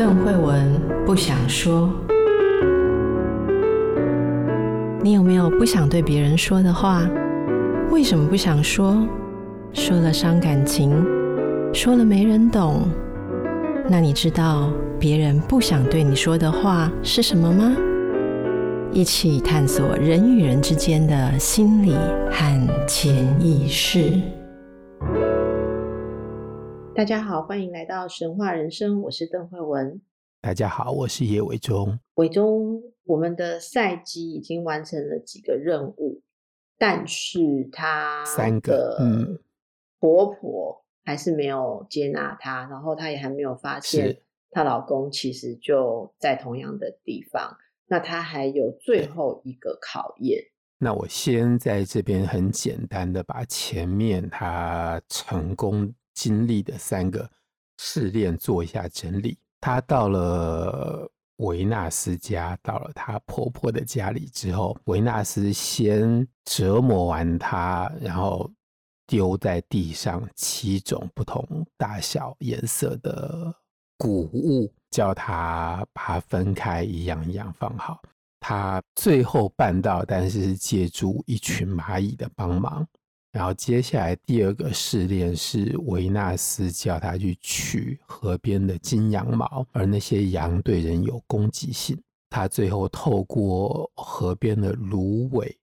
邓慧文不想说。你有没有不想对别人说的话？为什么不想说？说了伤感情，说了没人懂。那你知道别人不想对你说的话是什么吗？一起探索人与人之间的心理和潜意识。大家好，欢迎来到神话人生，我是邓慧文。大家好，我是叶伟忠。伟忠，我们的赛季已经完成了几个任务，但是他三个嗯，婆婆还是没有接纳她，然后她也还没有发现她老公其实就在同样的地方。那她还有最后一个考验。那我先在这边很简单的把前面她成功。经历的三个试炼做一下整理。她到了维纳斯家，到了她婆婆的家里之后，维纳斯先折磨完她，然后丢在地上七种不同大小颜色的谷物，叫她把它分开，一样一样放好。她最后办到，但是是借助一群蚂蚁的帮忙。然后接下来第二个试炼是维纳斯叫他去取河边的金羊毛，而那些羊对人有攻击性。他最后透过河边的芦苇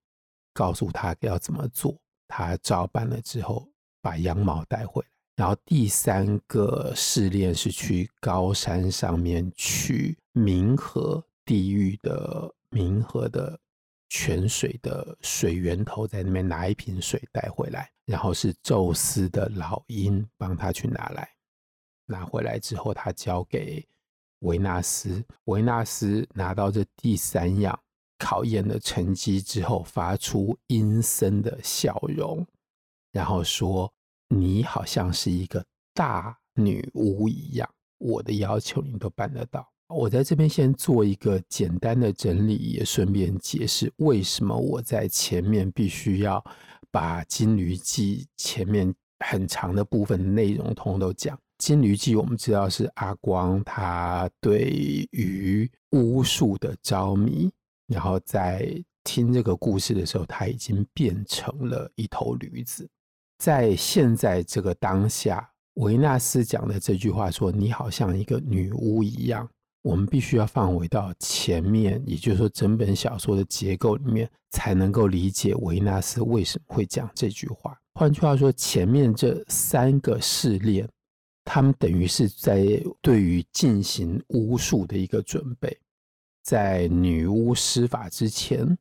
告诉他要怎么做，他照办了之后把羊毛带回来。然后第三个试炼是去高山上面取冥河地狱的冥河的。泉水的水源头在那边拿一瓶水带回来，然后是宙斯的老鹰帮他去拿来。拿回来之后，他交给维纳斯。维纳斯拿到这第三样考验的成绩之后，发出阴森的笑容，然后说：“你好像是一个大女巫一样，我的要求你都办得到。”我在这边先做一个简单的整理，也顺便解释为什么我在前面必须要把《金驴记》前面很长的部分内容通通都讲。《金驴记》我们知道是阿光他对于巫术的着迷，然后在听这个故事的时候，他已经变成了一头驴子。在现在这个当下，维纳斯讲的这句话说：“你好像一个女巫一样。”我们必须要放回到前面，也就是说，整本小说的结构里面，才能够理解维纳斯为什么会讲这句话。换句话说，前面这三个试炼，他们等于是在对于进行巫术的一个准备。在女巫施法之前，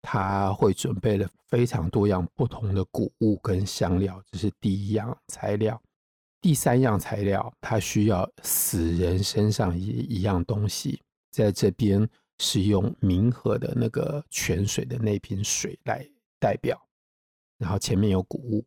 他会准备了非常多样不同的谷物跟香料，这是第一样材料。第三样材料，它需要死人身上一一样东西，在这边是用冥河的那个泉水的那瓶水来代表。然后前面有谷物，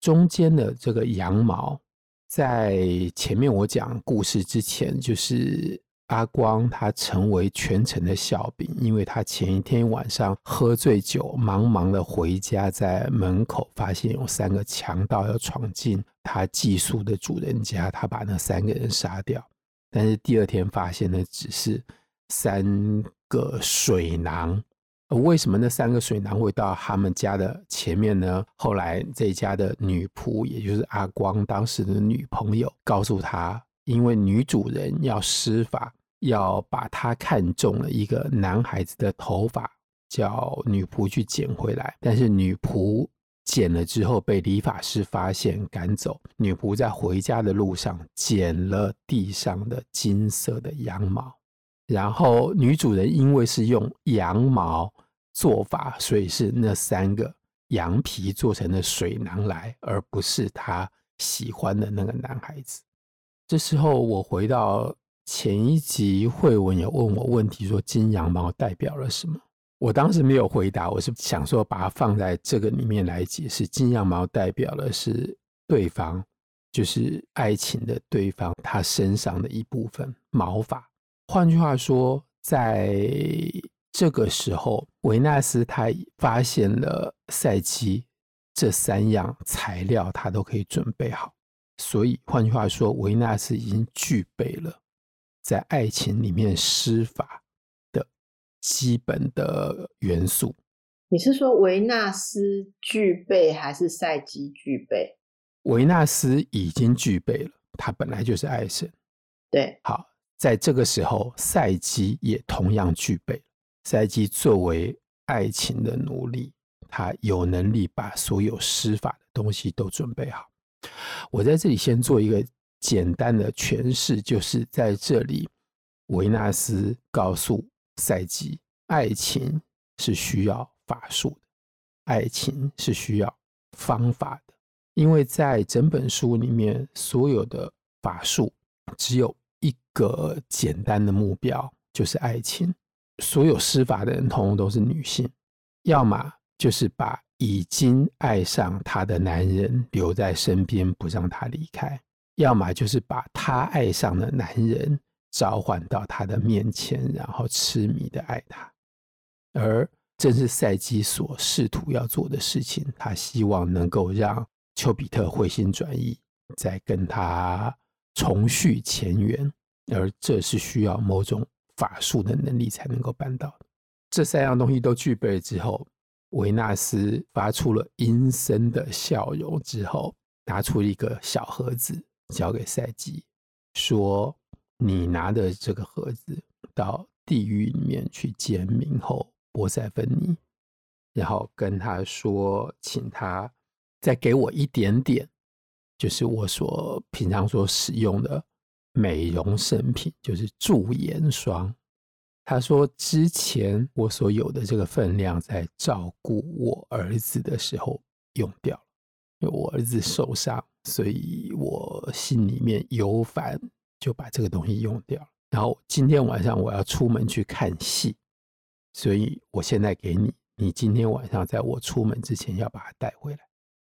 中间的这个羊毛，在前面我讲故事之前，就是。阿光他成为全城的笑柄，因为他前一天晚上喝醉酒，忙忙的回家，在门口发现有三个强盗要闯进他寄宿的主人家，他把那三个人杀掉。但是第二天发现的只是三个水囊，为什么那三个水囊会到他们家的前面呢？后来这家的女仆，也就是阿光当时的女朋友，告诉他。因为女主人要施法，要把她看中了一个男孩子的头发，叫女仆去捡回来。但是女仆捡了之后被理发师发现赶走。女仆在回家的路上捡了地上的金色的羊毛，然后女主人因为是用羊毛做法，所以是那三个羊皮做成的水囊来，而不是她喜欢的那个男孩子。这时候，我回到前一集，惠文也问我问题，说金羊毛代表了什么？我当时没有回答，我是想说把它放在这个里面来解释。金羊毛代表的是对方，就是爱情的对方，他身上的一部分毛发。换句话说，在这个时候，维纳斯他发现了赛姬这三样材料，他都可以准备好。所以，换句话说，维纳斯已经具备了在爱情里面施法的基本的元素。你是说维纳斯具备还是赛姬具备？维纳斯已经具备了，他本来就是爱神。对，好，在这个时候，赛姬也同样具备。赛姬作为爱情的奴隶，他有能力把所有施法的东西都准备好。我在这里先做一个简单的诠释，就是在这里，维纳斯告诉赛姬，爱情是需要法术的，爱情是需要方法的，因为在整本书里面，所有的法术只有一个简单的目标，就是爱情。所有施法的人，通通都是女性，要么就是把已经爱上她的男人留在身边，不让他离开；要么就是把他爱上的男人召唤到他的面前，然后痴迷的爱他。而正是赛基所试图要做的事情，他希望能够让丘比特回心转意，再跟他重续前缘，而这是需要某种。法术的能力才能够办到的。这三样东西都具备了之后，维纳斯发出了阴森的笑容之后，拿出一个小盒子交给赛姬，说：“你拿着这个盒子到地狱里面去见冥后波塞芬尼，然后跟他说，请他再给我一点点，就是我所平常所使用的。”美容圣品就是驻颜霜。他说：“之前我所有的这个分量，在照顾我儿子的时候用掉了，因为我儿子受伤，所以我心里面有烦，就把这个东西用掉了。然后今天晚上我要出门去看戏，所以我现在给你，你今天晚上在我出门之前要把它带回来。”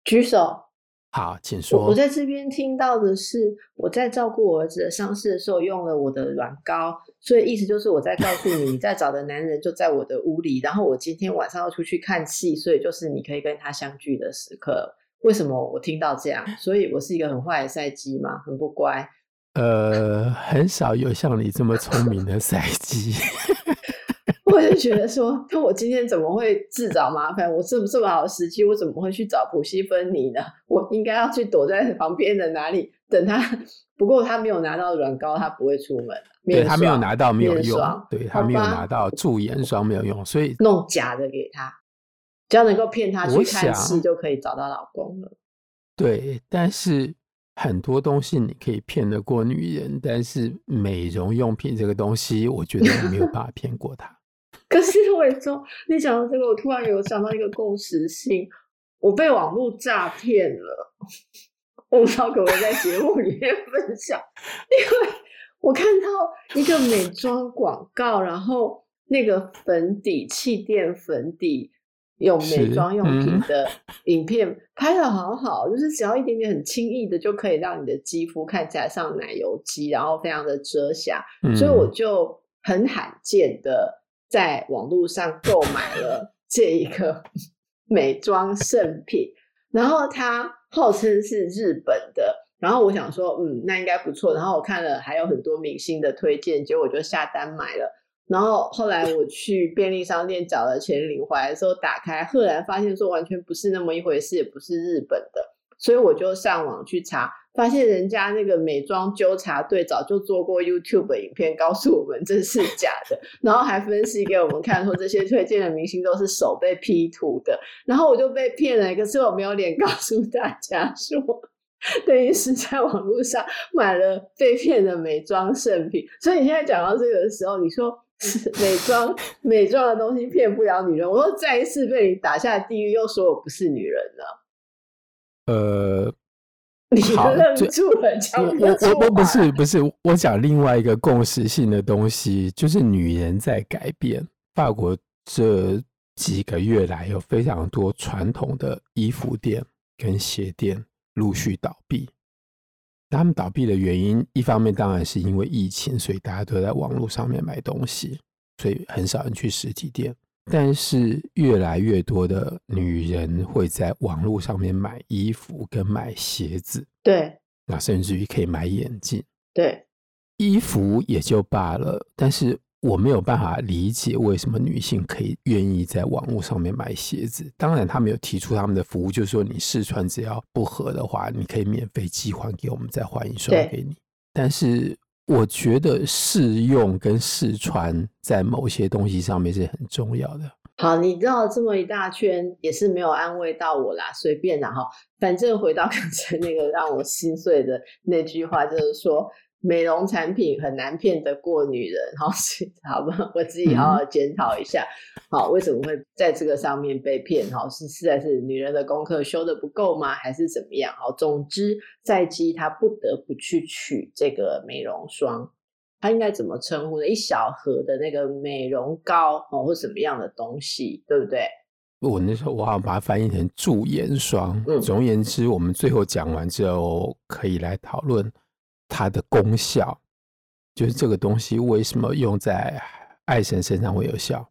举手。好，请说。我在这边听到的是，我在照顾我儿子的伤势的时候用了我的软膏，所以意思就是我在告诉你，你在找的男人就在我的屋里。然后我今天晚上要出去看戏，所以就是你可以跟他相聚的时刻。为什么我听到这样？所以我是一个很坏的赛姬吗？很不乖？呃，很少有像你这么聪明的赛姬。我就觉得说，那我今天怎么会自找麻烦？我这么这么好的时机，我怎么会去找普西芬尼呢？我应该要去躲在旁边的哪里等他。不过他没有拿到软膏，他不会出门。对，他没有拿到，没有用。对，他没有拿到驻颜霜，没有用，所以弄假的给他，只要能够骗他去看戏，就可以找到老公了。对，但是很多东西你可以骗得过女人，但是美容用品这个东西，我觉得你没有办法骗过她。可是我也说，你讲到这个，我突然有想到一个共识性，我被网络诈骗了。我不知道可不可以在节目里面分享，因为我看到一个美妆广告，然后那个粉底气垫粉底用美妆用品的影片拍的好好，就是只要一点点很轻易的就可以让你的肌肤看起来像奶油肌，然后非常的遮瑕，所以我就很罕见的。在网络上购买了这一个 美妆圣品，然后它号称是日本的，然后我想说，嗯，那应该不错。然后我看了还有很多明星的推荐，结果我就下单买了。然后后来我去便利商店找了钱领回来的时候，打开赫然发现说完全不是那么一回事，也不是日本的，所以我就上网去查。发现人家那个美妆纠察队早就做过 YouTube 影片，告诉我们这是假的，然后还分析给我们看，说这些推荐的明星都是手被 P 图的，然后我就被骗了。可是我没有脸告诉大家说，等于是在网络上买了被骗的美妆圣品。所以你现在讲到这个的时候，你说美妆美妆的东西骗不了女人，我又再一次被你打下地狱，又说我不是女人了。呃。你愣住了，我我我不是不是，我讲另外一个共识性的东西，就是女人在改变。法国这几个月来，有非常多传统的衣服店跟鞋店陆续倒闭。他们倒闭的原因，一方面当然是因为疫情，所以大家都在网络上面买东西，所以很少人去实体店。但是越来越多的女人会在网络上面买衣服跟买鞋子，对，那甚至于可以买眼镜，对。衣服也就罢了，但是我没有办法理解为什么女性可以愿意在网络上面买鞋子。当然，他们有提出他们的服务，就是说你试穿只要不合的话，你可以免费寄还给我们，再换一双给你。但是我觉得试用跟试穿在某些东西上面是很重要的。好，你绕了这么一大圈，也是没有安慰到我啦，随便啦哈。反正回到刚才那个让我心碎的那句话，就是说。美容产品很难骗得过女人，好，好吧，我自己好好检讨一下，好，为什么会在这个上面被骗？好，是实在是女人的功课修得不够吗？还是怎么样？好，总之赛姬她不得不去取这个美容霜，她应该怎么称呼呢？一小盒的那个美容膏哦，或什么样的东西，对不对？我那时候我好像把它翻译成驻颜霜。嗯，总而言之，我们最后讲完之后，可以来讨论。它的功效就是这个东西为什么用在爱神身上会有效？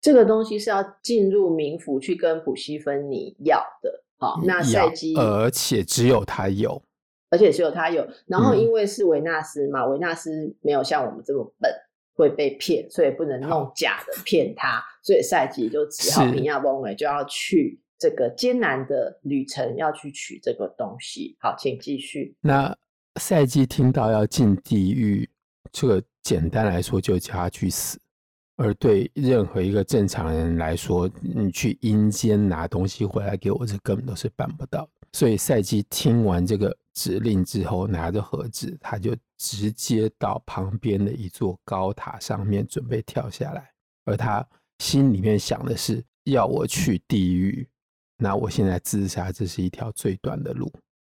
这个东西是要进入冥府去跟普西芬尼要的。好，那赛季，而且只有他有，而且只有他有。然后因为是维纳斯嘛，维纳斯没有像我们这么笨会被骗，所以不能弄假的骗他，所以赛季就只好平亚崩就要去这个艰难的旅程，要去取这个东西。好，请继续。那。赛季听到要进地狱，这个简单来说就叫他去死；而对任何一个正常人来说，你去阴间拿东西回来给我，这根本都是办不到。所以赛季听完这个指令之后，拿着盒子，他就直接到旁边的一座高塔上面准备跳下来。而他心里面想的是：要我去地狱，那我现在自杀，这是一条最短的路。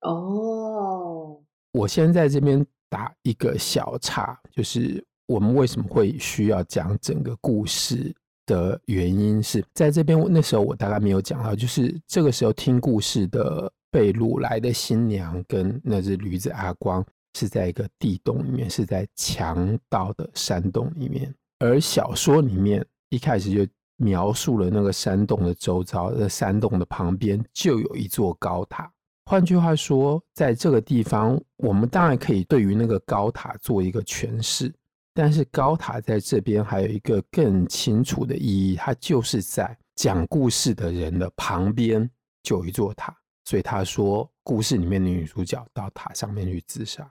哦。我先在这边打一个小岔，就是我们为什么会需要讲整个故事的原因是在这边。那时候我大概没有讲到，就是这个时候听故事的被掳来的新娘跟那只驴子阿光是在一个地洞里面，是在强盗的山洞里面。而小说里面一开始就描述了那个山洞的周遭，在山洞的旁边就有一座高塔。换句话说，在这个地方，我们当然可以对于那个高塔做一个诠释，但是高塔在这边还有一个更清楚的意义，它就是在讲故事的人的旁边就有一座塔，所以他说故事里面的女主角到塔上面去自杀。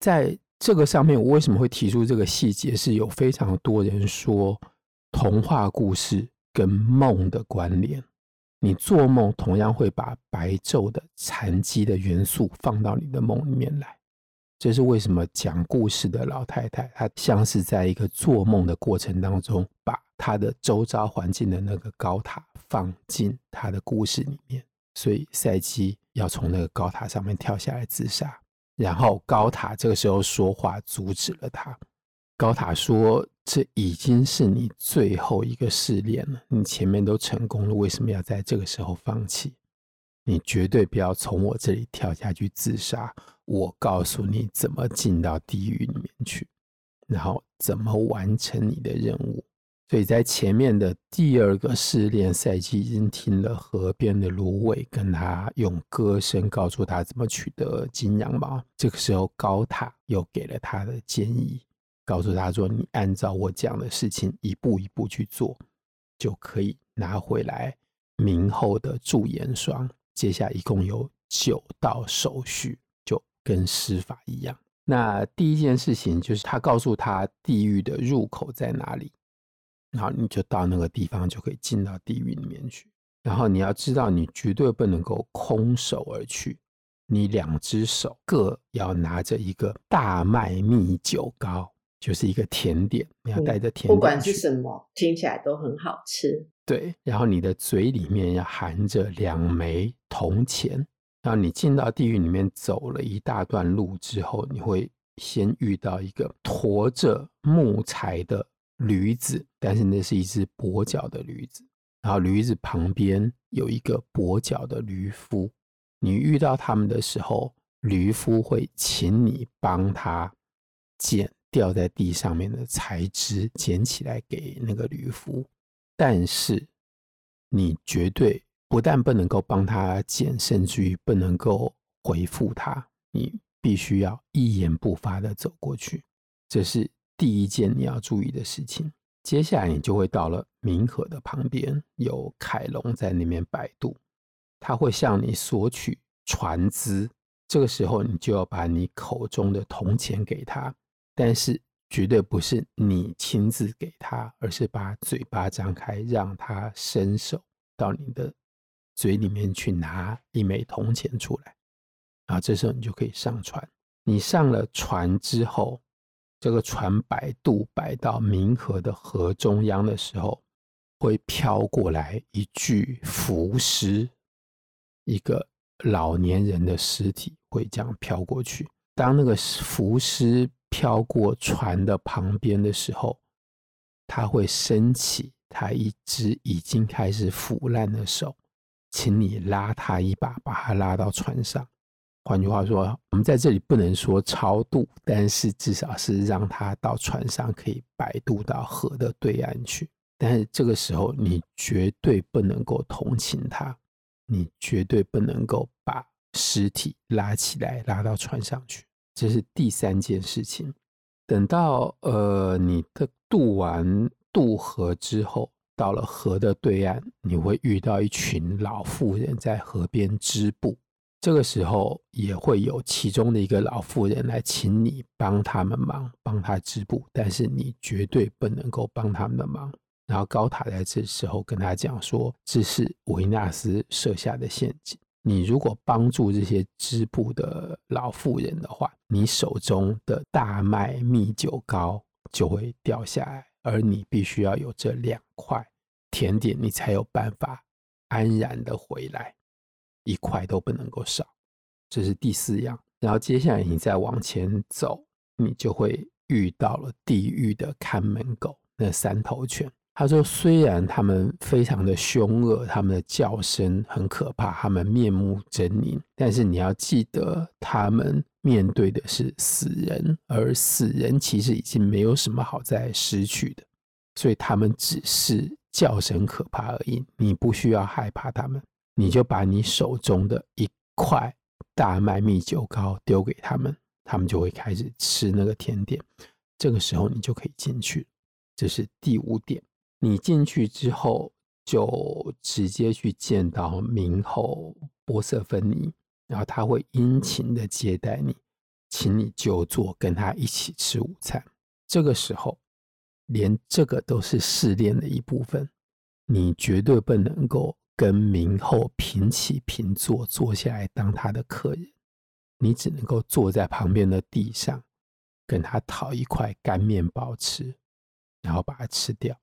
在这个上面，我为什么会提出这个细节？是有非常多人说童话故事跟梦的关联。你做梦同样会把白昼的残机的元素放到你的梦里面来，这是为什么讲故事的老太太她像是在一个做梦的过程当中，把她的周遭环境的那个高塔放进她的故事里面，所以赛基要从那个高塔上面跳下来自杀，然后高塔这个时候说话阻止了她。高塔说：“这已经是你最后一个试炼了，你前面都成功了，为什么要在这个时候放弃？你绝对不要从我这里跳下去自杀。我告诉你怎么进到地狱里面去，然后怎么完成你的任务。所以在前面的第二个试炼，赛季已经听了河边的芦苇跟他用歌声告诉他怎么取得金羊毛。这个时候，高塔又给了他的建议。”告诉他说：“你按照我讲的事情一步一步去做，就可以拿回来明后的驻颜霜。接下来一共有九道手续，就跟施法一样。那第一件事情就是他告诉他地狱的入口在哪里，然后你就到那个地方就可以进到地狱里面去。然后你要知道，你绝对不能够空手而去，你两只手各要拿着一个大麦蜜酒糕。”就是一个甜点，你要带着甜点，不管是什么，听起来都很好吃。对，然后你的嘴里面要含着两枚铜钱。然后你进到地狱里面走了一大段路之后，你会先遇到一个驮着木材的驴子，但是那是一只跛脚的驴子。然后驴子旁边有一个跛脚的驴夫。你遇到他们的时候，驴夫会请你帮他捡。掉在地上面的材质捡起来给那个驴夫，但是你绝对不但不能够帮他捡，甚至于不能够回复他，你必须要一言不发的走过去。这是第一件你要注意的事情。接下来你就会到了冥河的旁边，有凯龙在那边摆渡，他会向你索取船资。这个时候，你就要把你口中的铜钱给他，但是绝对不是你亲自给他，而是把嘴巴张开，让他伸手到你的嘴里面去拿一枚铜钱出来。然后这时候你就可以上船。你上了船之后，这个船摆渡摆到冥河的河中央的时候，会飘过来一具浮尸，一个老年人的尸体会这样飘过去。当那个浮尸飘过船的旁边的时候，他会伸起他一只已经开始腐烂的手，请你拉他一把，把他拉到船上。换句话说，我们在这里不能说超度，但是至少是让他到船上可以摆渡到河的对岸去。但是这个时候，你绝对不能够同情他，你绝对不能够把尸体拉起来拉到船上去。这是第三件事情。等到呃你的渡完渡河之后，到了河的对岸，你会遇到一群老妇人在河边织布。这个时候也会有其中的一个老妇人来请你帮他们忙，帮他织布，但是你绝对不能够帮他们的忙。然后高塔在这时候跟他讲说：“这是维纳斯设下的陷阱，你如果帮助这些织布的老妇人的话，你手中的大麦蜜酒糕就会掉下来，而你必须要有这两块甜点，你才有办法安然的回来。”一块都不能够少，这是第四样。然后接下来你再往前走，你就会遇到了地狱的看门狗，那三头犬。他说，虽然他们非常的凶恶，他们的叫声很可怕，他们面目狰狞，但是你要记得，他们面对的是死人，而死人其实已经没有什么好再失去的，所以他们只是叫声可怕而已，你不需要害怕他们。你就把你手中的一块大麦蜜酒糕丢给他们，他们就会开始吃那个甜点。这个时候你就可以进去。这是第五点。你进去之后，就直接去见到明后波瑟芬尼，然后他会殷勤的接待你，请你就坐跟他一起吃午餐。这个时候，连这个都是试炼的一部分，你绝对不能够。跟明后平起平坐，坐下来当他的客人，你只能够坐在旁边的地上，跟他讨一块干面包吃，然后把它吃掉，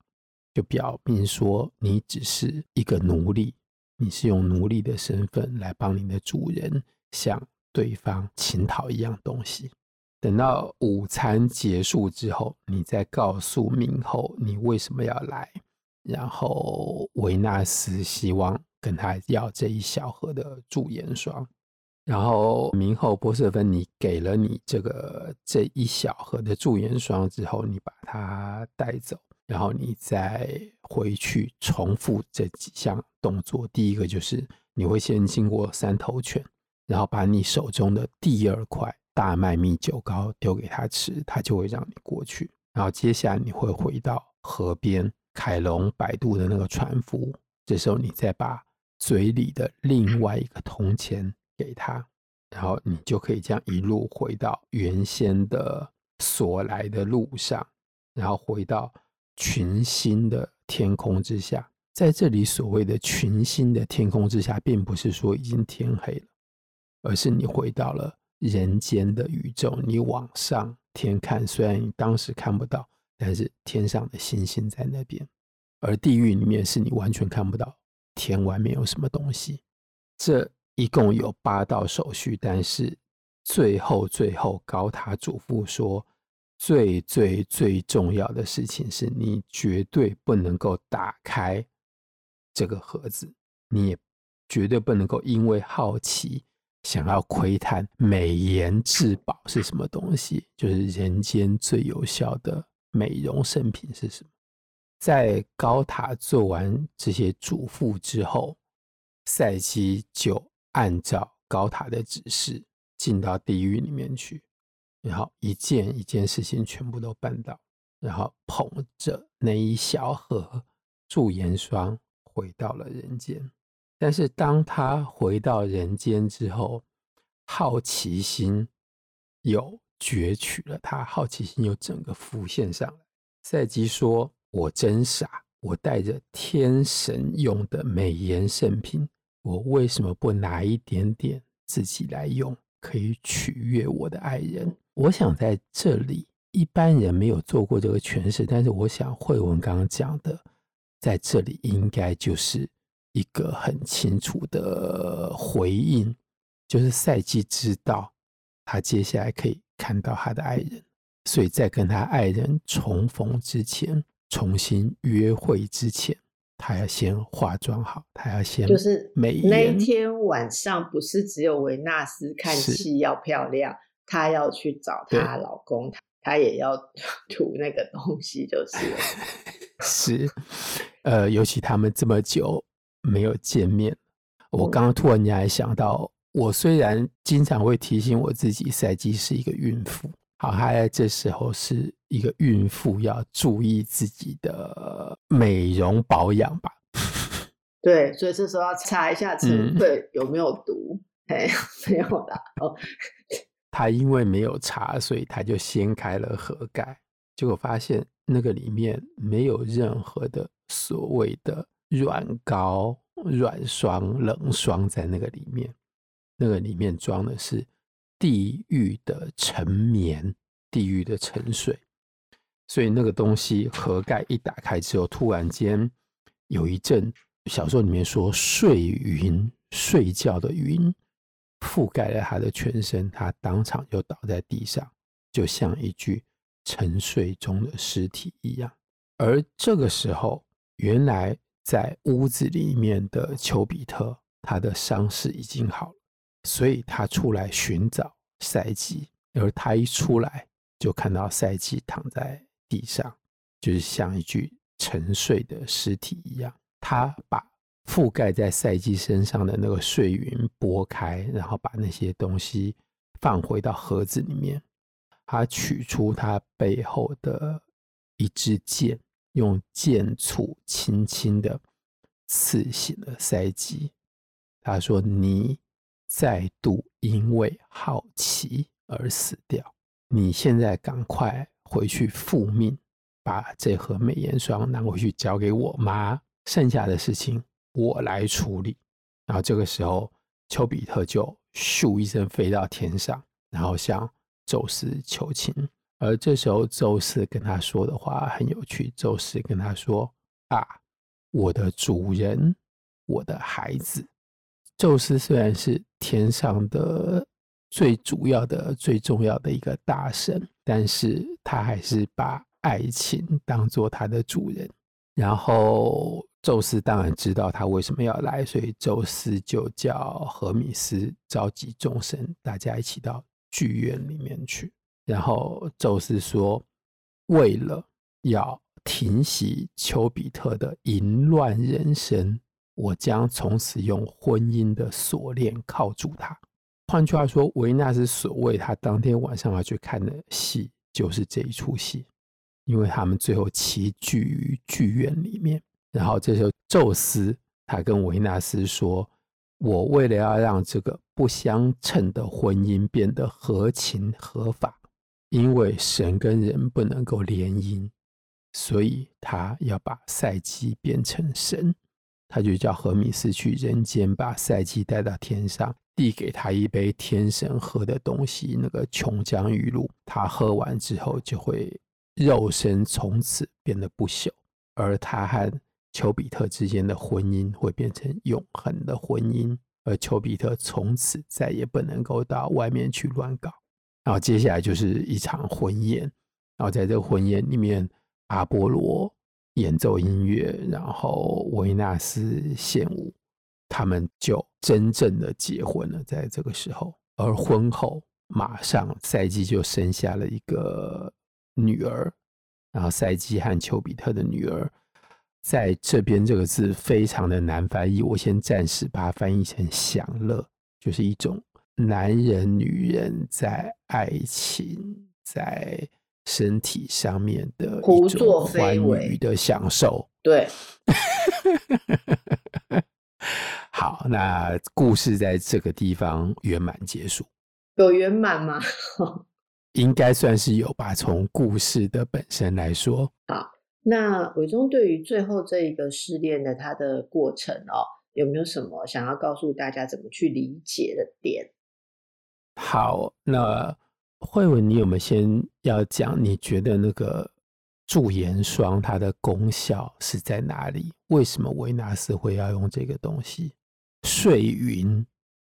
就表明说你只是一个奴隶，你是用奴隶的身份来帮你的主人向对方乞讨一样东西。等到午餐结束之后，你再告诉明后你为什么要来。然后维纳斯希望跟他要这一小盒的驻颜霜，然后明后波瑟芬妮给了你这个这一小盒的驻颜霜之后，你把它带走，然后你再回去重复这几项动作。第一个就是你会先经过三头犬，然后把你手中的第二块大麦蜜酒糕丢给他吃，他就会让你过去。然后接下来你会回到河边。凯龙摆渡的那个船夫，这时候你再把嘴里的另外一个铜钱给他，然后你就可以这样一路回到原先的所来的路上，然后回到群星的天空之下。在这里，所谓的群星的天空之下，并不是说已经天黑了，而是你回到了人间的宇宙。你往上天看，虽然你当时看不到。但是天上的星星在那边，而地狱里面是你完全看不到，天外面有什么东西。这一共有八道手续，但是最后最后高塔嘱咐说，最最最重要的事情是你绝对不能够打开这个盒子，你也绝对不能够因为好奇想要窥探美颜至宝是什么东西，就是人间最有效的。美容圣品是什么？在高塔做完这些嘱咐之后，赛姬就按照高塔的指示进到地狱里面去。然后一件一件事情全部都办到，然后捧着那一小盒驻颜霜回到了人间。但是当他回到人间之后，好奇心又攫取了他，好奇心又整个浮现上来。赛姬说：“我真傻，我带着天神用的美颜圣品，我为什么不拿一点点自己来用，可以取悦我的爱人？”我想在这里，一般人没有做过这个诠释，但是我想慧文刚刚讲的，在这里应该就是。一个很清楚的回应，就是赛季知道他接下来可以看到他的爱人，所以在跟他爱人重逢之前，重新约会之前，他要先化妆好，他要先就是美。那一天晚上不是只有维纳斯看戏要漂亮，她要去找她老公，她也要 涂那个东西，就是 是呃，尤其他们这么久。没有见面，我刚刚突然间还想到，我虽然经常会提醒我自己，赛季是一个孕妇，好，她在这时候是一个孕妇，要注意自己的美容保养吧。对，所以这时候要查一下成分有没有毒。哎、嗯，没有的。哦，他因为没有查，所以他就掀开了盒盖，结果发现那个里面没有任何的所谓的。软膏、软霜、冷霜在那个里面，那个里面装的是地狱的沉眠、地狱的沉睡，所以那个东西盒盖一打开之后，突然间有一阵小说里面说睡云、睡觉的云覆盖了他的全身，他当场就倒在地上，就像一具沉睡中的尸体一样。而这个时候，原来。在屋子里面的丘比特，他的伤势已经好了，所以他出来寻找赛季。而他一出来，就看到赛季躺在地上，就是像一具沉睡的尸体一样。他把覆盖在赛姬身上的那个碎云拨开，然后把那些东西放回到盒子里面。他取出他背后的一支箭。用剑簇轻轻的刺醒了赛姬。他说：“你再度因为好奇而死掉。你现在赶快回去复命，把这盒美颜霜拿回去交给我妈，剩下的事情我来处理。”然后这个时候，丘比特就咻一声飞到天上，然后向宙斯求情。而这时候，宙斯跟他说的话很有趣。宙斯跟他说：“啊，我的主人，我的孩子。”宙斯虽然是天上的最主要的、最重要的一个大神，但是他还是把爱情当做他的主人。然后，宙斯当然知道他为什么要来，所以宙斯就叫荷米斯召集众神，大家一起到剧院里面去。然后宙斯说：“为了要停息丘比特的淫乱人生，我将从此用婚姻的锁链铐住他。”换句话说，维纳斯所谓他当天晚上要去看的戏，就是这一出戏，因为他们最后齐聚于剧院里面。然后这时候，宙斯他跟维纳斯说。我为了要让这个不相称的婚姻变得合情合法。因为神跟人不能够联姻，所以他要把赛姬变成神，他就叫何米斯去人间把赛姬带到天上，递给他一杯天神喝的东西，那个琼浆玉露。他喝完之后就会肉身从此变得不朽，而他和丘比特之间的婚姻会变成永恒的婚姻，而丘比特从此再也不能够到外面去乱搞。然后接下来就是一场婚宴，然后在这个婚宴里面，阿波罗演奏音乐，然后维纳斯献舞，他们就真正的结婚了。在这个时候，而婚后马上赛季就生下了一个女儿，然后赛基和丘比特的女儿，在这边这个字非常的难翻译，我先暂时把它翻译成享乐，就是一种。男人、女人在爱情、在身体上面的胡作非为的享受。对，好，那故事在这个地方圆满结束。有圆满吗？应该算是有吧。从故事的本身来说，好，那伟忠对于最后这一个试炼的它的过程哦，有没有什么想要告诉大家怎么去理解的点？好，那慧文，你有没有先要讲？你觉得那个驻颜霜它的功效是在哪里？为什么维纳斯会要用这个东西？睡云？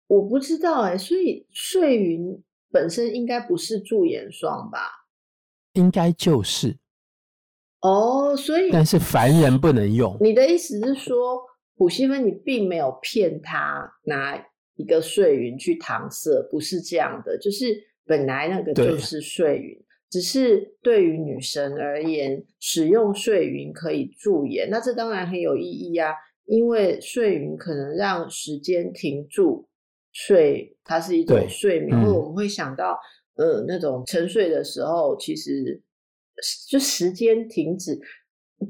我不知道哎、欸，所以睡云。本身应该不是驻颜霜吧？应该就是哦，所以但是凡人不能用。你的意思是说，普希芬你并没有骗他拿一个睡云去搪塞，不是这样的。就是本来那个就是睡云，只是对于女神而言，使用睡云可以驻颜，那这当然很有意义啊，因为睡云可能让时间停住。睡，它是一种睡眠，或者我们会想到，呃，那种沉睡的时候，其实就时间停止。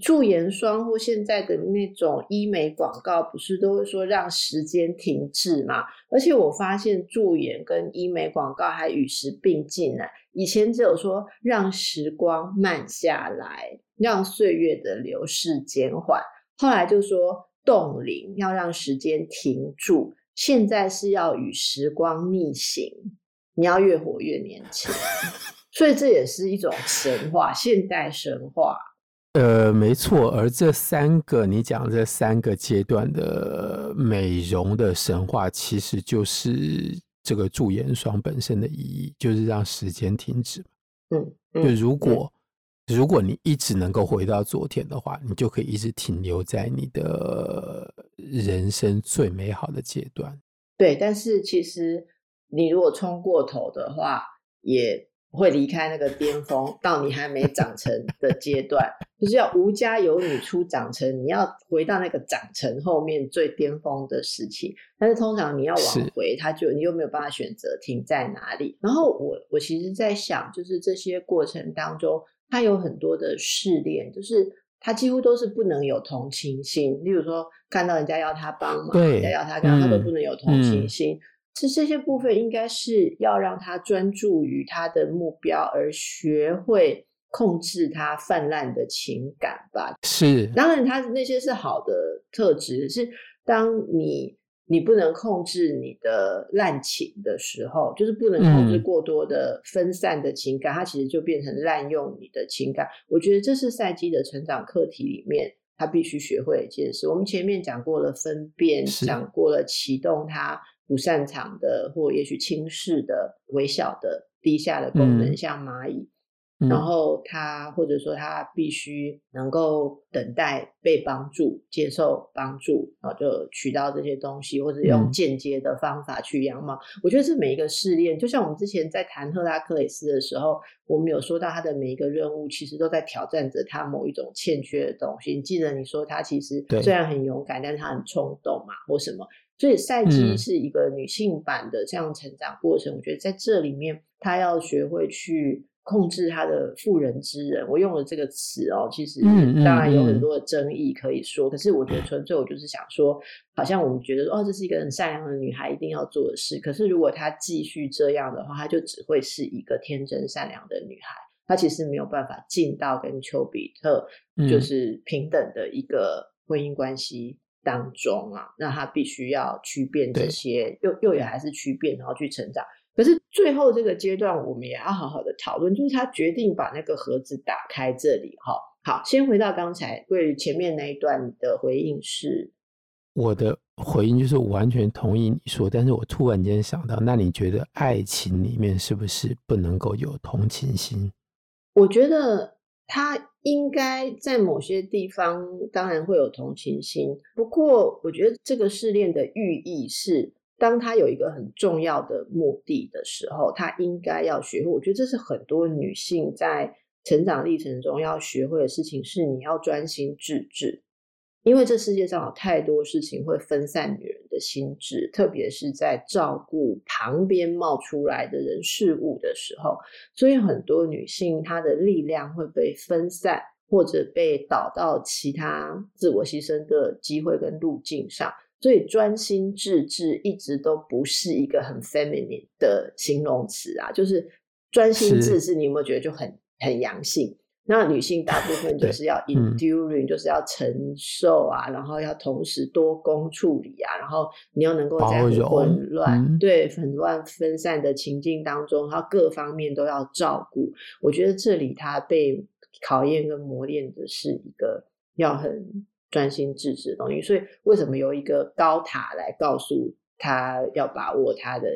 驻颜霜或现在的那种医美广告，不是都会说让时间停滞嘛？而且我发现驻颜跟医美广告还与时并进呢。以前只有说让时光慢下来，让岁月的流逝减缓，后来就说冻龄要让时间停住。现在是要与时光逆行，你要越活越年轻，所以这也是一种神话，现代神话。呃，没错。而这三个你讲这三个阶段的美容的神话，其实就是这个驻颜霜本身的意义，就是让时间停止。嗯，嗯，就如果。如果你一直能够回到昨天的话，你就可以一直停留在你的人生最美好的阶段。对，但是其实你如果冲过头的话，也会离开那个巅峰，到你还没长成的阶段，就是要吾家有女初长成，你要回到那个长成后面最巅峰的时期。但是通常你要往回，他就你又没有办法选择停在哪里。然后我我其实在想，就是这些过程当中。他有很多的试炼，就是他几乎都是不能有同情心。例如说，看到人家要他帮忙，人家要他干嘛，他都不能有同情心。是、嗯、这些部分应该是要让他专注于他的目标，而学会控制他泛滥的情感吧。是，当然他那些是好的特质，是当你。你不能控制你的滥情的时候，就是不能控制过多的分散的情感，嗯、它其实就变成滥用你的情感。我觉得这是赛季的成长课题里面，他必须学会一件事。我们前面讲过了分辨，讲过了启动他不擅长的或也许轻视的微小的低下的功能，嗯、像蚂蚁。然后他或者说他必须能够等待被帮助，接受帮助，然后就取到这些东西，或者用间接的方法去养猫。嗯、我觉得是每一个试炼，就像我们之前在谈赫拉克雷斯的时候，我们有说到他的每一个任务，其实都在挑战着他某一种欠缺的东西。你记得你说他其实虽然很勇敢，但是他很冲动嘛，或什么。所以赛姬是一个女性版的这样成长过程。嗯、我觉得在这里面，她要学会去。控制他的妇人之仁，我用了这个词哦，其实当然有很多的争议可以说，嗯嗯嗯、可是我觉得纯粹我就是想说，好像我们觉得哦，这是一个很善良的女孩一定要做的事，可是如果她继续这样的话，她就只会是一个天真善良的女孩，她其实没有办法进到跟丘比特就是平等的一个婚姻关系当中啊，嗯、那她必须要区变这些，又又也还是区变，然后去成长。可是最后这个阶段，我们也要好好的讨论，就是他决定把那个盒子打开。这里哈，好，先回到刚才对于前面那一段的回应是，我的回应就是我完全同意你说，但是我突然间想到，那你觉得爱情里面是不是不能够有同情心？我觉得他应该在某些地方当然会有同情心，不过我觉得这个试炼的寓意是。当他有一个很重要的目的的时候，他应该要学会。我觉得这是很多女性在成长历程中要学会的事情，是你要专心致志。因为这世界上有太多事情会分散女人的心智，特别是在照顾旁边冒出来的人事物的时候，所以很多女性她的力量会被分散，或者被导到其他自我牺牲的机会跟路径上。所以专心致志一直都不是一个很 feminine 的形容词啊，就是专心致志，你有没有觉得就很很阳性？那女性大部分 就是要 enduring，、嗯、就是要承受啊，然后要同时多工处理啊，然后你要能够在很混乱、嗯、对很乱分散的情境当中，然后各方面都要照顾。我觉得这里她被考验跟磨练的是一个要很专心致志的东西。所以为什么有一个高塔来告诉他要把握他的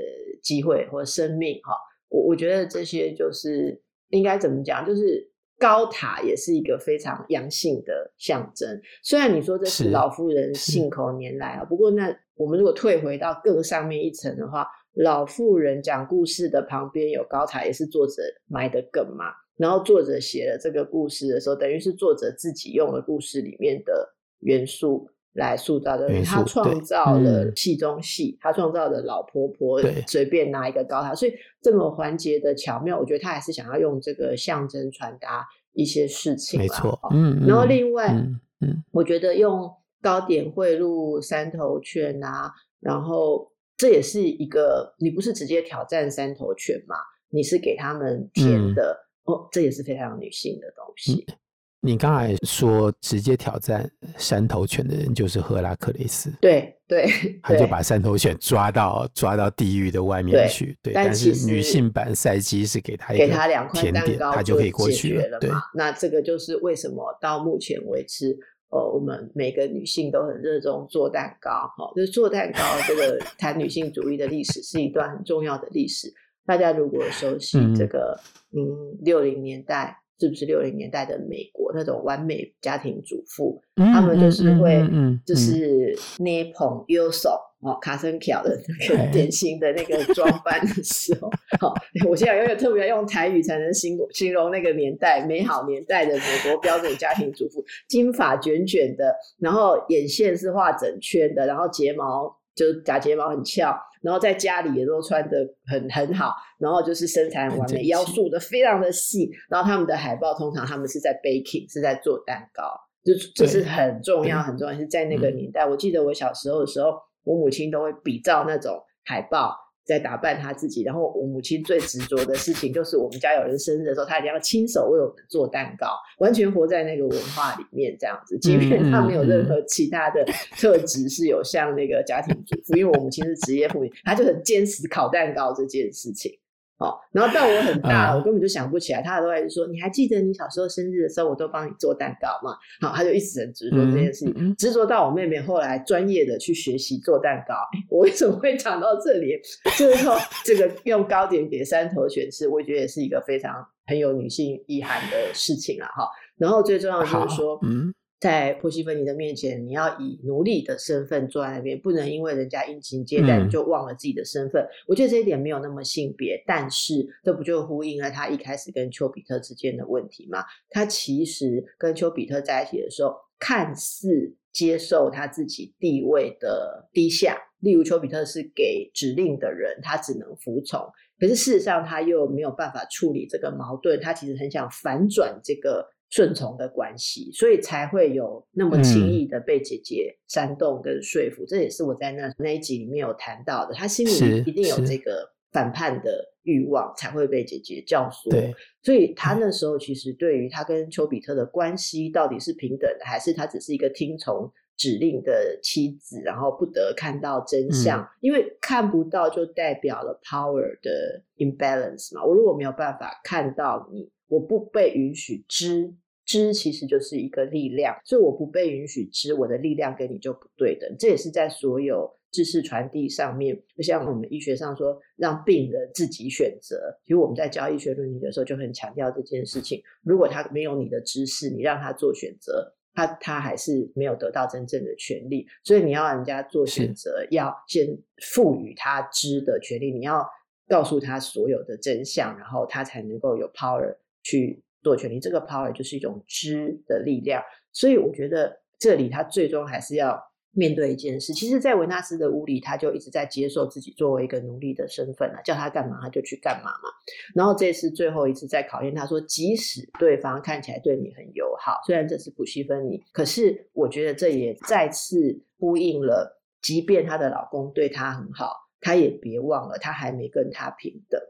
机会或生命？哈，我我觉得这些就是应该怎么讲，就是。高塔也是一个非常阳性的象征，虽然你说这是老妇人信口拈来啊，不过那我们如果退回到更上面一层的话，老妇人讲故事的旁边有高塔，也是作者埋的梗嘛。然后作者写了这个故事的时候，等于是作者自己用了故事里面的元素。来塑造的人，他创造了戏中戏，他创造了老婆婆随便拿一个高塔，所以这么环节的巧妙，我觉得他还是想要用这个象征传达一些事情，没错。嗯，然后另外，嗯，嗯我觉得用糕点贿赂三头犬啊，然后这也是一个，你不是直接挑战三头犬嘛？你是给他们甜的，嗯、哦，这也是非常女性的东西。嗯你刚才说直接挑战山头犬的人就是赫拉克雷斯，对对，他就把山头犬抓到抓到地狱的外面去，对。但是女性版赛姬是给他一个给他两块蛋糕，他就可以过去了，对。那这个就是为什么到目前为止，呃，我们每个女性都很热衷做蛋糕，哈，就是做蛋糕这个 谈女性主义的历史是一段很重要的历史。大家如果熟悉这个，嗯，六零年代。是不是六零年代的美国那种完美家庭主妇？嗯、他们就是会，就是捏捧右手哦，卡森乔的那个典型的那个装扮的时候，好，我现在有点特别要用台语才能形形容那个年代美好年代的美国标准家庭主妇，金发卷卷的，然后眼线是画整圈的，然后睫毛就是假睫毛很翘。然后在家里也都穿的很很好，然后就是身材很完美，腰束的非常的细。然后他们的海报通常他们是在 baking，是在做蛋糕，就这是很重要很重要。是在那个年代，我记得我小时候的时候，我母亲都会比照那种海报。在打扮他自己，然后我母亲最执着的事情就是，我们家有人生日的时候，她一定要亲手为我们做蛋糕，完全活在那个文化里面，这样子。即便她没有任何其他的特质是有像那个家庭主妇，因为我母亲是职业妇女，她就很坚持烤蛋糕这件事情。哦，然后到我很大，我根本就想不起来。他都还是说：“你还记得你小时候生日的时候，我都帮你做蛋糕吗？”好，他就一直很执着这件事情，执着到我妹妹后来专业的去学习做蛋糕。我为什么会讲到这里？就是说，这个 用糕点给三头犬吃，我觉得也是一个非常很有女性意涵的事情了！哈，然后最重要的就是说，嗯。在波西芬尼的面前，你要以奴隶的身份坐在那边，不能因为人家殷勤接待，你就忘了自己的身份。嗯、我觉得这一点没有那么性别，但是这不就呼应了他一开始跟丘比特之间的问题吗？他其实跟丘比特在一起的时候，看似接受他自己地位的低下，例如丘比特是给指令的人，他只能服从。可是事实上，他又没有办法处理这个矛盾，他其实很想反转这个。顺从的关系，所以才会有那么轻易的被姐姐煽动跟说服。嗯、这也是我在那那一集里面有谈到的。他心里一定有这个反叛的欲望，才会被姐姐教唆。所以他那时候其实对于他跟丘比特的关系到底是平等的，还是他只是一个听从指令的妻子，然后不得看到真相？嗯、因为看不到就代表了 power 的 imbalance 嘛。我如果没有办法看到你，我不被允许知。知其实就是一个力量，所以我不被允许知，我的力量跟你就不对等。这也是在所有知识传递上面，就像我们医学上说，让病人自己选择。其实我们在教医学伦理的时候就很强调这件事情。如果他没有你的知识，你让他做选择，他他还是没有得到真正的权利。所以你要人家做选择，要先赋予他知的权利，你要告诉他所有的真相，然后他才能够有 power 去。做权力，这个 power 就是一种知的力量，所以我觉得这里他最终还是要面对一件事。其实，在维纳斯的屋里，他就一直在接受自己作为一个奴隶的身份啊，叫他干嘛他就去干嘛嘛。然后这次最后一次在考验他说，即使对方看起来对你很友好，虽然这是普西芬妮，可是我觉得这也再次呼应了，即便她的老公对她很好，她也别忘了，她还没跟他平等。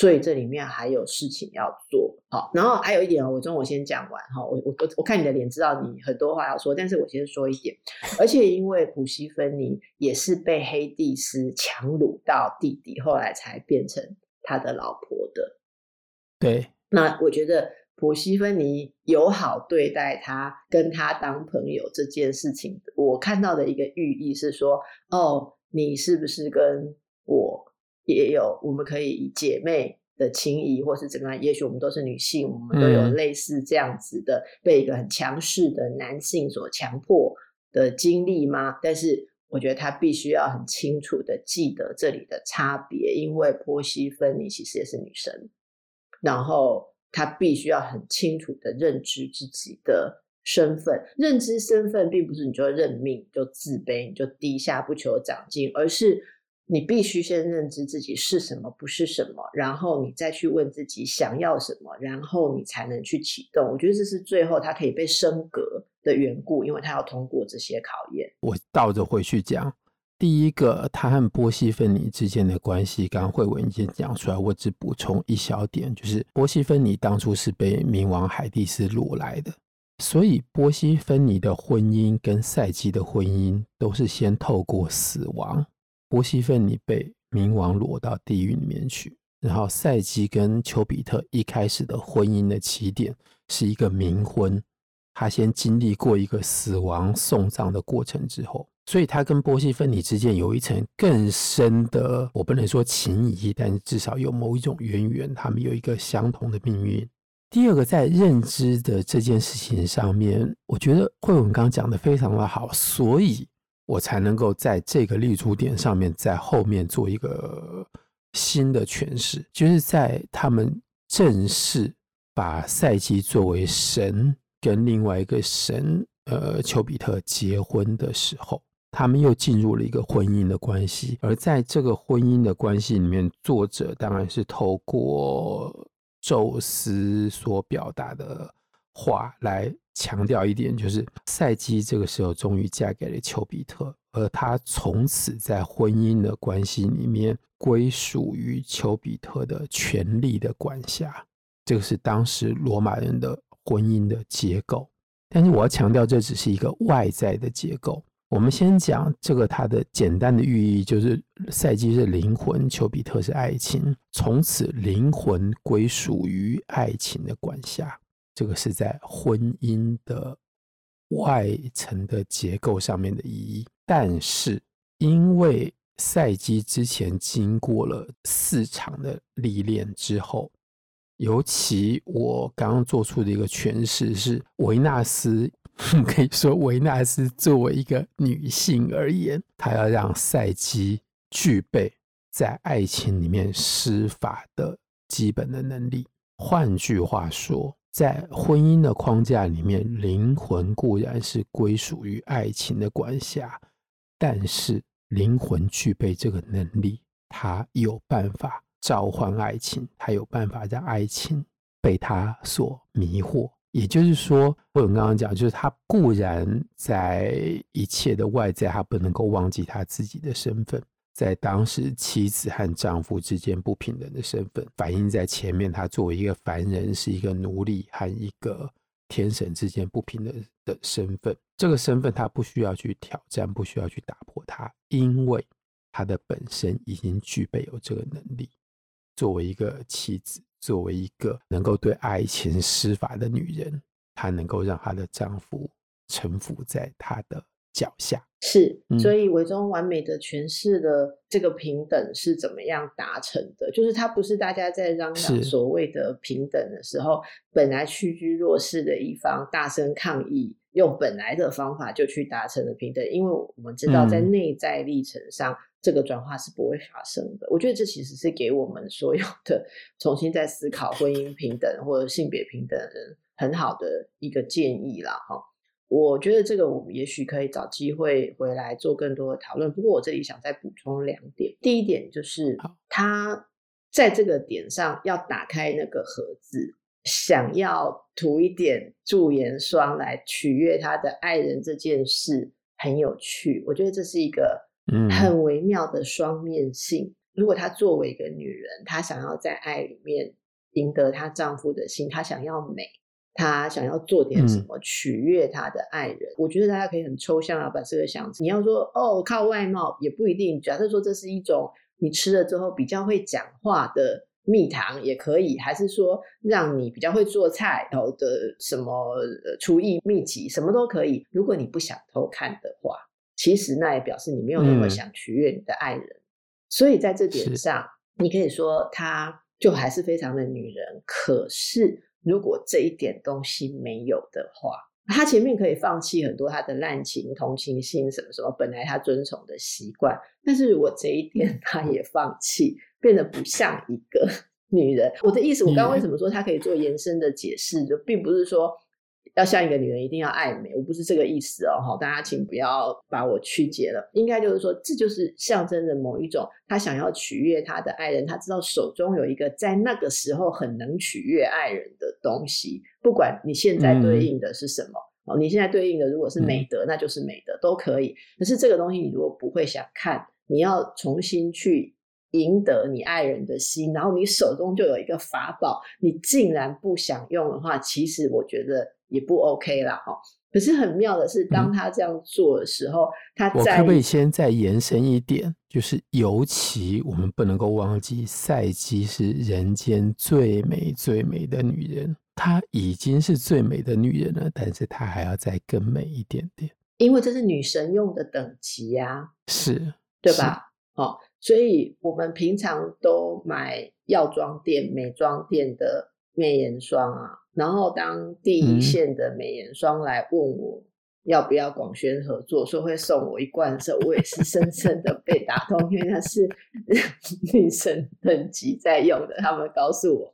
所以这里面还有事情要做，好，然后还有一点哦，我中我先讲完哈，我我我我看你的脸知道你很多话要说，但是我先说一点，而且因为普西芬尼也是被黑帝斯强掳到弟弟，后来才变成他的老婆的，对，那我觉得普西芬尼友好对待他，跟他当朋友这件事情，我看到的一个寓意是说，哦，你是不是跟我？也有，我们可以以姐妹的情谊，或是怎么样？也许我们都是女性，我们都有类似这样子的被一个很强势的男性所强迫的经历吗？但是我觉得他必须要很清楚的记得这里的差别，因为波西芬妮其实也是女生，然后他必须要很清楚的认知自己的身份，认知身份并不是你就认命，就自卑，你就低下不求长进，而是。你必须先认知自己是什么，不是什么，然后你再去问自己想要什么，然后你才能去启动。我觉得这是最后他可以被升格的缘故，因为他要通过这些考验。我倒着回去讲，第一个，他和波西芬尼之间的关系，刚刚慧文已经讲出来，我只补充一小点，就是波西芬尼当初是被冥王海蒂斯掳来的，所以波西芬尼的婚姻跟赛姬的婚姻都是先透过死亡。波西芬尼被冥王裸到地狱里面去，然后赛基跟丘比特一开始的婚姻的起点是一个冥婚，他先经历过一个死亡送葬的过程之后，所以他跟波西芬尼之间有一层更深的，我不能说情谊，但至少有某一种渊源，他们有一个相同的命运。第二个，在认知的这件事情上面，我觉得慧文刚讲的非常的好，所以。我才能够在这个立足点上面，在后面做一个新的诠释，就是在他们正式把赛姬作为神跟另外一个神，呃，丘比特结婚的时候，他们又进入了一个婚姻的关系。而在这个婚姻的关系里面，作者当然是透过宙斯所表达的话来。强调一点，就是赛姬这个时候终于嫁给了丘比特，而她从此在婚姻的关系里面归属于丘比特的权力的管辖。这个是当时罗马人的婚姻的结构。但是我要强调，这只是一个外在的结构。我们先讲这个它的简单的寓意，就是赛姬是灵魂，丘比特是爱情，从此灵魂归属于爱情的管辖。这个是在婚姻的外层的结构上面的意义，但是因为赛姬之前经过了四场的历练之后，尤其我刚刚做出的一个诠释是，维纳斯 可以说维纳斯作为一个女性而言，她要让赛姬具备在爱情里面施法的基本的能力。换句话说。在婚姻的框架里面，灵魂固然是归属于爱情的管辖，但是灵魂具备这个能力，他有办法召唤爱情，他有办法让爱情被他所迷惑。也就是说，我们刚刚讲，就是他固然在一切的外在，他不能够忘记他自己的身份。在当时，妻子和丈夫之间不平等的身份，反映在前面。他作为一个凡人，是一个奴隶和一个天神之间不平等的身份。这个身份他不需要去挑战，不需要去打破它，因为他的本身已经具备有这个能力。作为一个妻子，作为一个能够对爱情施法的女人，她能够让她的丈夫臣服在她的脚下。是，所以韦中完美的诠释了这个平等是怎么样达成的。就是它不是大家在嚷嚷所谓的平等的时候，本来屈居弱势的一方大声抗议，用本来的方法就去达成了平等。因为我们知道，在内在历程上，这个转化是不会发生的。我觉得这其实是给我们所有的重新在思考婚姻平等或者性别平等的人很好的一个建议啦，哈。我觉得这个我们也许可以找机会回来做更多的讨论。不过我这里想再补充两点。第一点就是他在这个点上要打开那个盒子，想要涂一点驻颜霜来取悦他的爱人这件事很有趣。我觉得这是一个很微妙的双面性。嗯。如果她作为一个女人，她想要在爱里面赢得她丈夫的心，她想要美。他想要做点什么取悦他的爱人，嗯，我觉得大家可以很抽象啊，把这个想。你要说哦，靠外貌也不一定。假设说这是一种你吃了之后比较会讲话的蜜糖也可以，还是说让你比较会做菜哦的什么厨艺秘籍，什么都可以。如果你不想偷看的话，其实那也表示你没有那么想取悦你的爱人。嗯，所以在这点上，你可以说她就还是非常的女人，可是。如果这一点东西没有的话，他前面可以放弃很多他的滥情、同情心什么什么，本来他遵从的习惯。但是如果这一点他也放弃，变得不像一个 女人。我的意思，我刚刚为什么说他可以做延伸的解释，就并不是说。要像一个女人，一定要爱美，我不是这个意思哦，大家请不要把我曲解了。应该就是说，这就是象征着某一种他想要取悦他的爱人，他知道手中有一个在那个时候很能取悦爱人的东西。不管你现在对应的是什么，哦、嗯，你现在对应的如果是美德，那就是美德，都可以。可是这个东西，你如果不会想看，你要重新去赢得你爱人的心，然后你手中就有一个法宝，你竟然不想用的话，其实我觉得。也不 OK 啦，哈。可是很妙的是，当他这样做的时候，嗯、他在我可不可以先再延伸一点？就是尤其我们不能够忘记，赛姬是人间最美最美的女人，她已经是最美的女人了，但是她还要再更美一点点，因为这是女神用的等级呀、啊，是，对吧？哦，所以我们平常都买药妆店、美妆店的面颜霜啊。然后，当第一线的美颜霜来问我要不要广宣合作，说会送我一罐的时候，我也是深深的被打动，因为那是女神等级在用的。他们告诉我，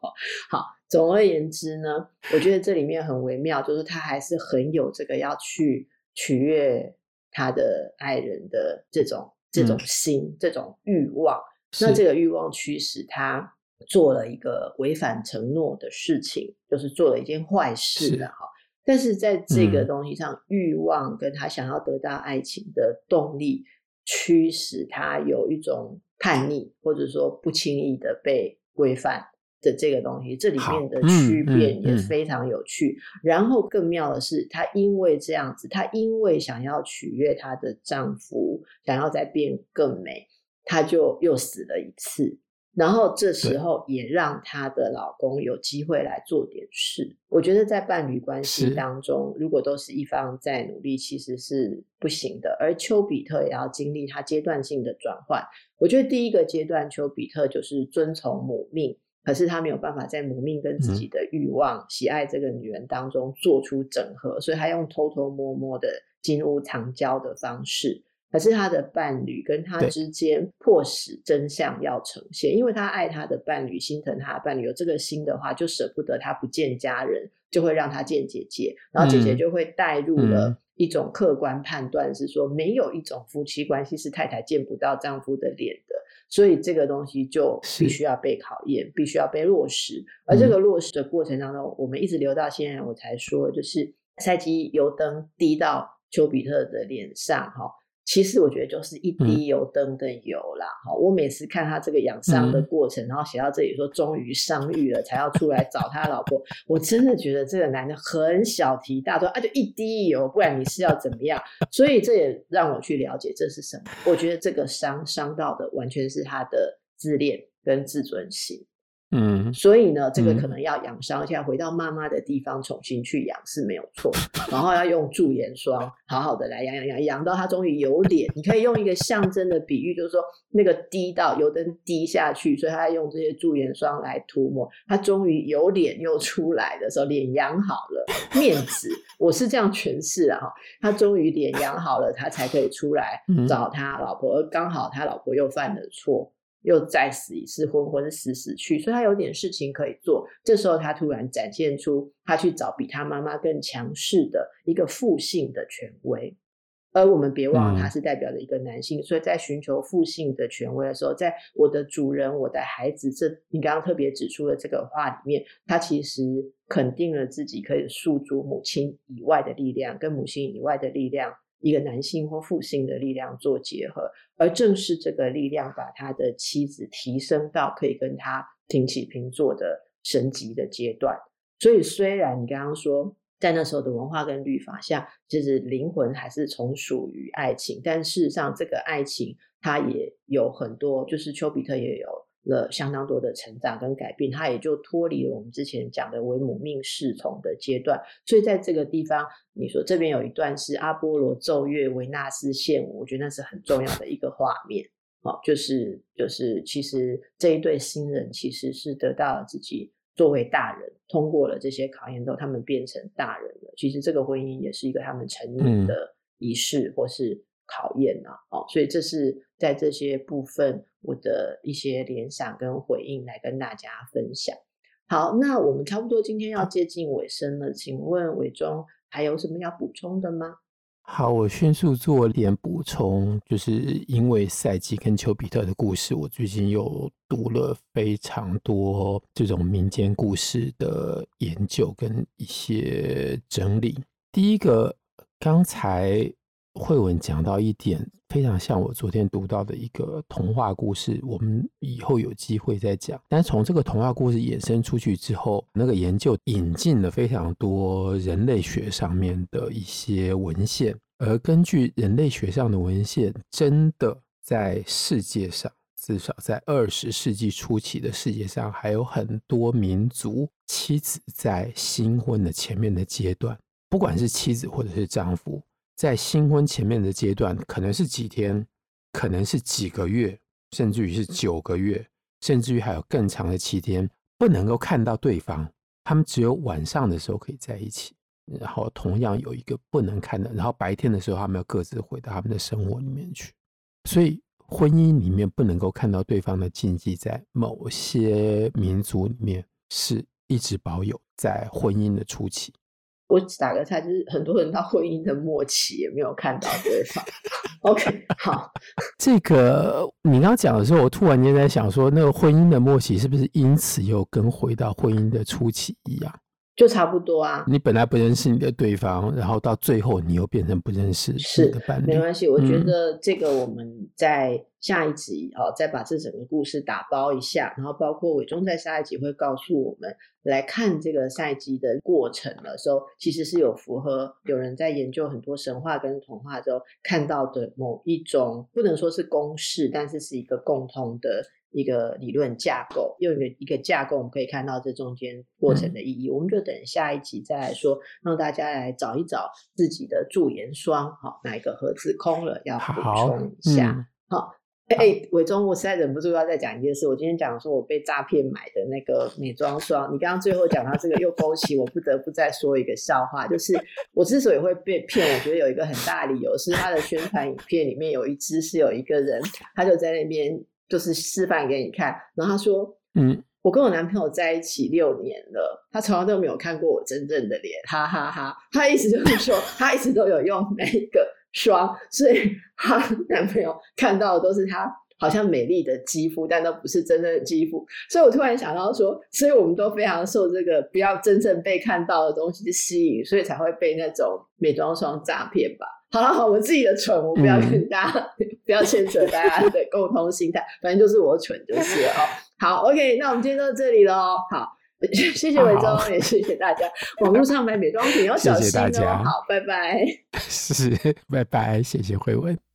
好，总而言之呢，我觉得这里面很微妙，就是他还是很有这个要去取悦他的爱人的这种这种心、嗯、这种欲望。那这个欲望驱使他。做了一个违反承诺的事情，就是做了一件坏事了哈。但是在这个东西上，嗯，欲望跟他想要得到爱情的动力，驱使他有一种叛逆，或者说不轻易的被规范的这个东西。这里面的区别也非常有趣。然后更妙的是，她因为这样子，她因为想要取悦她的丈夫，想要再变更美，她就又死了一次。然后这时候也让她的老公有机会来做点事。我觉得在伴侣关系当中，如果都是一方在努力，其实是不行的。而丘比特也要经历他阶段性的转换。我觉得第一个阶段，丘比特就是遵从母命，可是他没有办法在母命跟自己的欲望、嗯、喜爱这个女人当中做出整合，所以他用偷偷摸摸的金屋藏娇的方式。可是他的伴侣跟他之间迫使真相要呈现，因为他爱他的伴侣，心疼他的伴侣，有这个心的话，就舍不得他不见家人，就会让他见姐姐，然后姐姐就会带入了一种客观判断，是说没有一种夫妻关系是太太见不到丈夫的脸的，所以这个东西就必须要被考验，必须要被落实。而这个落实的过程当中，我们一直留到现在，我才说，就是赛姬油灯滴到丘比特的脸上，哈。其实我觉得就是一滴油灯的油啦，哈、嗯！我每次看他这个养伤的过程，嗯、然后写到这里说终于伤愈了，才要出来找他老婆，我真的觉得这个男的很小题大做啊！就一滴油，不然你是要怎么样？所以这也让我去了解这是什么。我觉得这个伤伤到的完全是他的自恋跟自尊心。嗯，所以呢，这个可能要养伤一下，回到妈妈的地方重新去养是没有错。然后要用驻颜霜，好好的来养养养，养到它终于有脸。你可以用一个象征的比喻，就是说那个滴到油灯滴下去，所以他用这些驻颜霜来涂抹，他终于有脸又出来的时候，脸养好了，面子，我是这样诠释啊哈。他终于脸养好了，他才可以出来找他老婆，而刚好他老婆又犯了错。又再死一次，昏昏死死去，所以他有点事情可以做。这时候他突然展现出他去找比他妈妈更强势的一个父性的权威。而我们别忘了，他是代表着一个男性，嗯、所以在寻求父性的权威的时候，在我的主人、我的孩子这你刚刚特别指出的这个话里面，他其实肯定了自己可以诉诸母亲以外的力量，跟母亲以外的力量，一个男性或父性的力量做结合，而正是这个力量把他的妻子提升到可以跟他平起平坐的神级的阶段。所以，虽然你刚刚说。在那时候的文化跟律法下，其实灵魂还是从属于爱情，但事实上，这个爱情它也有很多，就是丘比特也有了相当多的成长跟改变，它也就脱离了我们之前讲的为母命侍从的阶段。所以在这个地方，你说这边有一段是阿波罗奏乐，维纳斯献舞，我觉得那是很重要的一个画面。哦，就是就是，其实这一对新人其实是得到了自己。作为大人，通过了这些考验之后，他们变成大人了。其实这个婚姻也是一个他们成年的仪式或是考验呐、啊。哦，所以这是在这些部分我的一些联想跟回应来跟大家分享。好，那我们差不多今天要接近尾声了，请问伟忠还有什么要补充的吗？好，我迅速做点补充，就是因为赛季跟丘比特的故事，我最近又读了非常多这种民间故事的研究跟一些整理。第一个，刚才慧文讲到一点，非常像我昨天读到的一个童话故事，我们以后有机会再讲。但从这个童话故事衍生出去之后，那个研究引进了非常多人类学上面的一些文献，而根据人类学上的文献，真的在世界上，至少在二十世纪初期的世界上，还有很多民族，妻子在新婚的前面的阶段，不管是妻子或者是丈夫。在新婚前面的阶段，可能是几天，可能是几个月，甚至于是九个月，甚至于还有更长的七天，不能够看到对方。他们只有晚上的时候可以在一起，然后同样有一个不能看的，然后白天的时候他们要各自回到他们的生活里面去。所以婚姻里面不能够看到对方的禁忌，在某些民族里面是一直保有在婚姻的初期。我打个岔，就是很多人到婚姻的末期也没有看到对方。OK，好，这个你刚刚讲的时候，我突然间在想说，那个婚姻的末期是不是因此又跟回到婚姻的初期一样？就差不多啊。你本来不认识你的对方，然后到最后你又变成不认识是的伴侣。没关系，我觉得这个我们在下一集哦，再把这整个故事打包一下，然后包括伟忠在下一集会告诉我们来看这个赛季的过程的时候，其实是有符合有人在研究很多神话跟童话之后看到的某一种，不能说是公式，但是是一个共通的。一个理论架构，用一个一个架构，我们可以看到这中间过程的意义。嗯、我们就等下一集再来说，让大家来找一找自己的驻颜霜，好，哪一个盒子空了要补充一下。好，哎、嗯，伟忠、欸，我实在忍不住要再讲一件事。我今天讲说我被诈骗买的那个美妆霜，你刚刚最后讲到这个，又勾起我不得不再说一个笑话，就是我之所以会被骗，我觉得有一个很大理由是他的宣传影片里面有一支是有一个人，他就在那边。就是示范给你看，然后他说：“嗯，我跟我男朋友在一起六年了，他从来都没有看过我真正的脸，哈哈哈哈。”他意思就是说，他一直都有用那个霜，所以他男朋友看到的都是他好像美丽的肌肤，但都不是真正的肌肤。所以我突然想到说，所以我们都非常受这个不要真正被看到的东西吸引，所以才会被那种美妆霜诈骗吧。好了好，我自己的蠢，我不要跟大家、嗯、不要牵扯大家的共同心态，反正就是我蠢就是了哦。好，OK，那我们今天到这里喽。好，谢谢伟忠，也谢谢大家。网络上买美妆品要小心哦。谢谢大家，好，拜拜。是，拜拜，谢谢慧文。